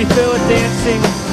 If you feel dancing,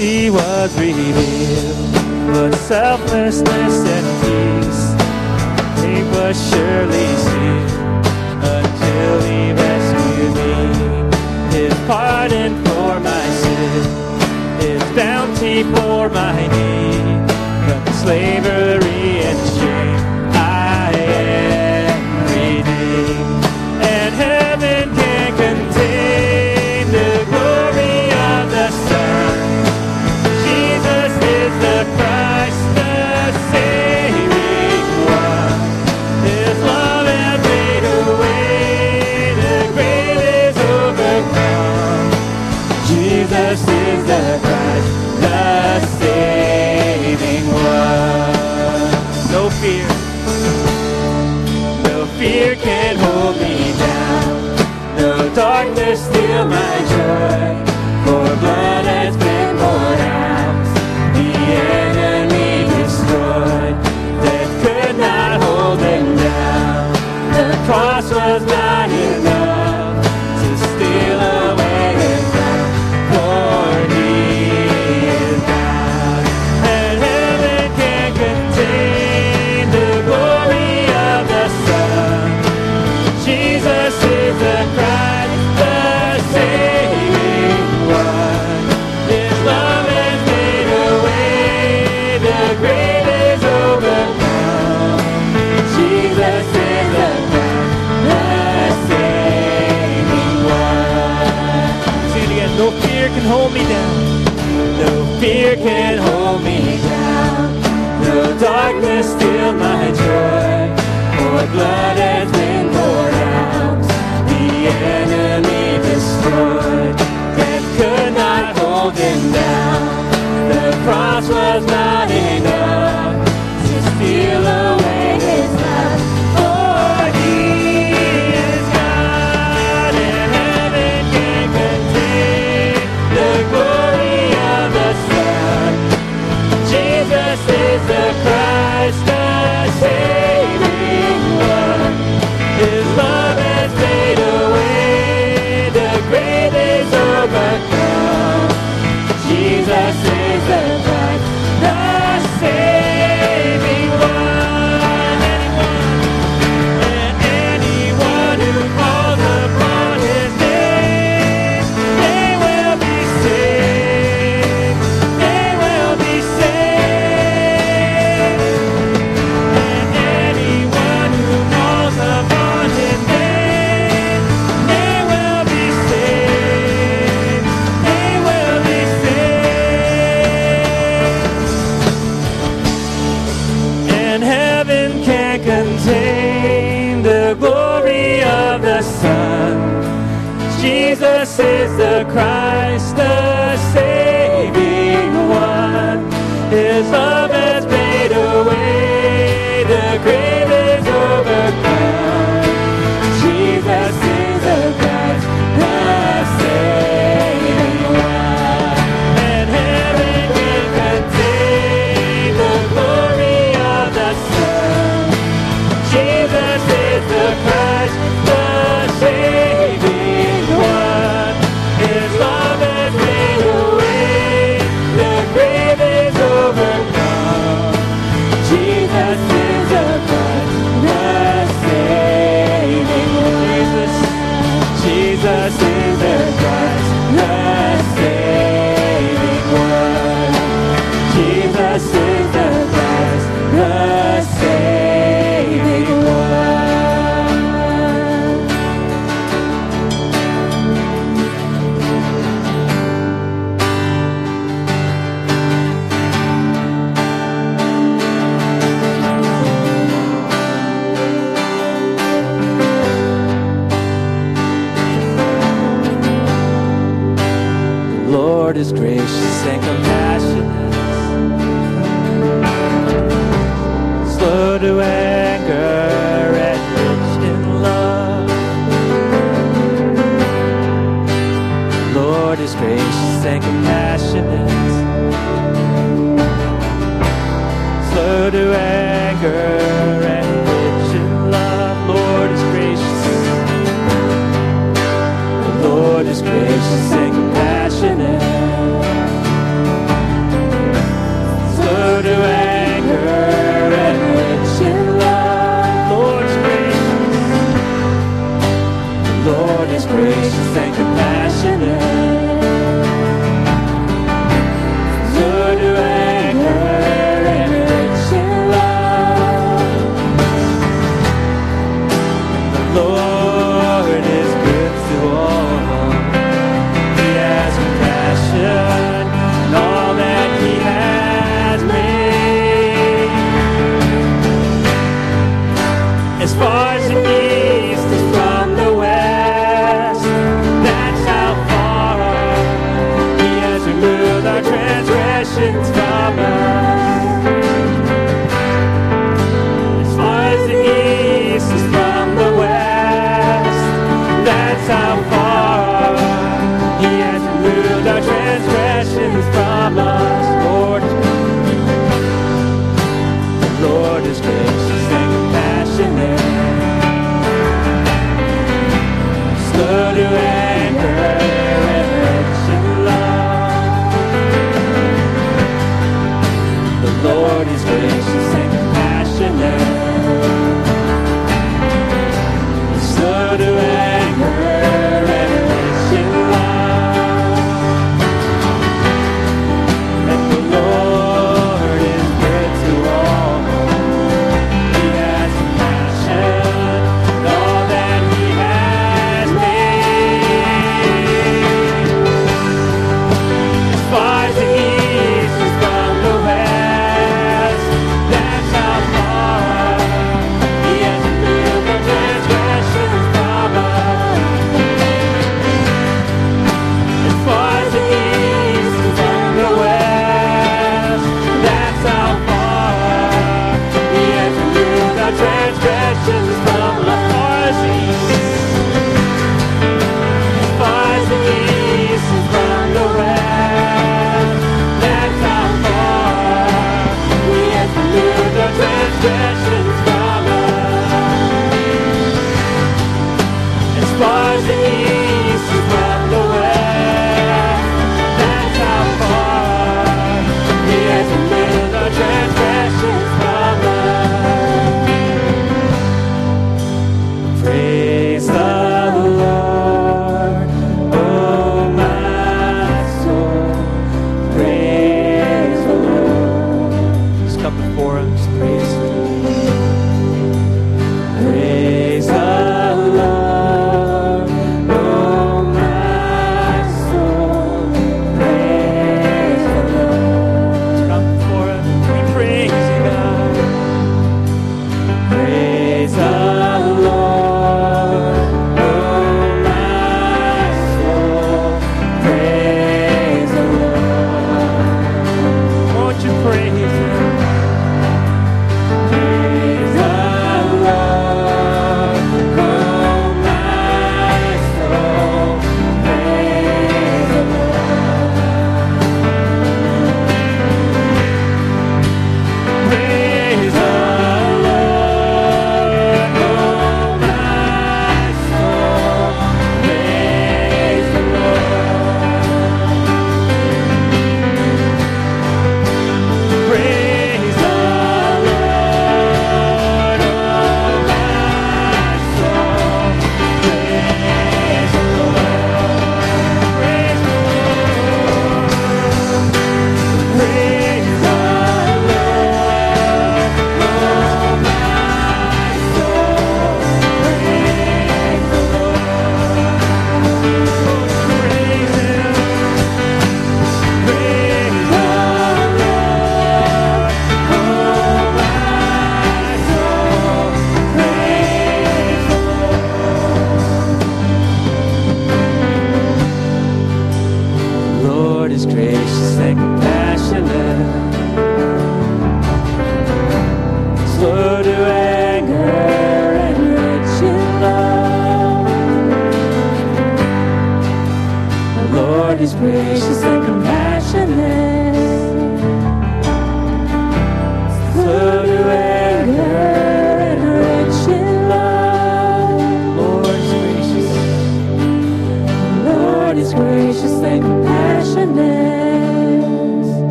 mercy was revealed, but selflessness and peace he was surely see until He rescued me. His pardon for my sin, His bounty for my need, from slavery. hold me down. No fear can hold me down. No darkness steal my joy. Or blood is the Christ.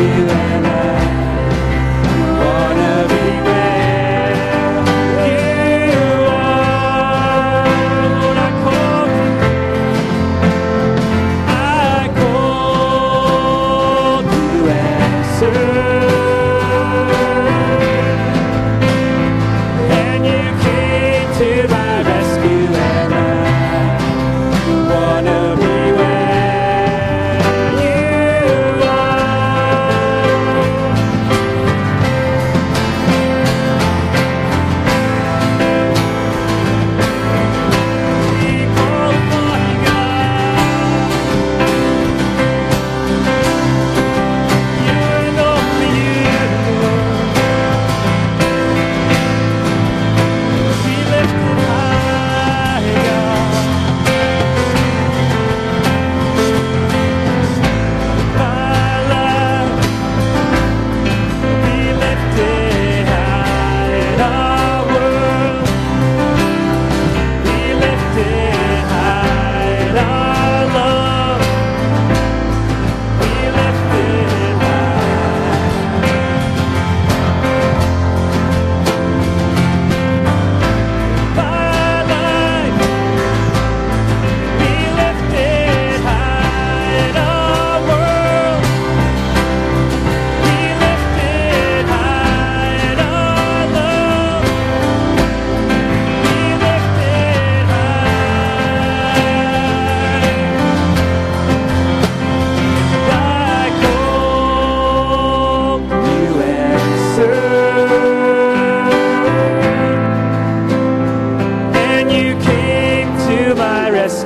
My rescue,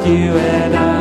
rescue, and I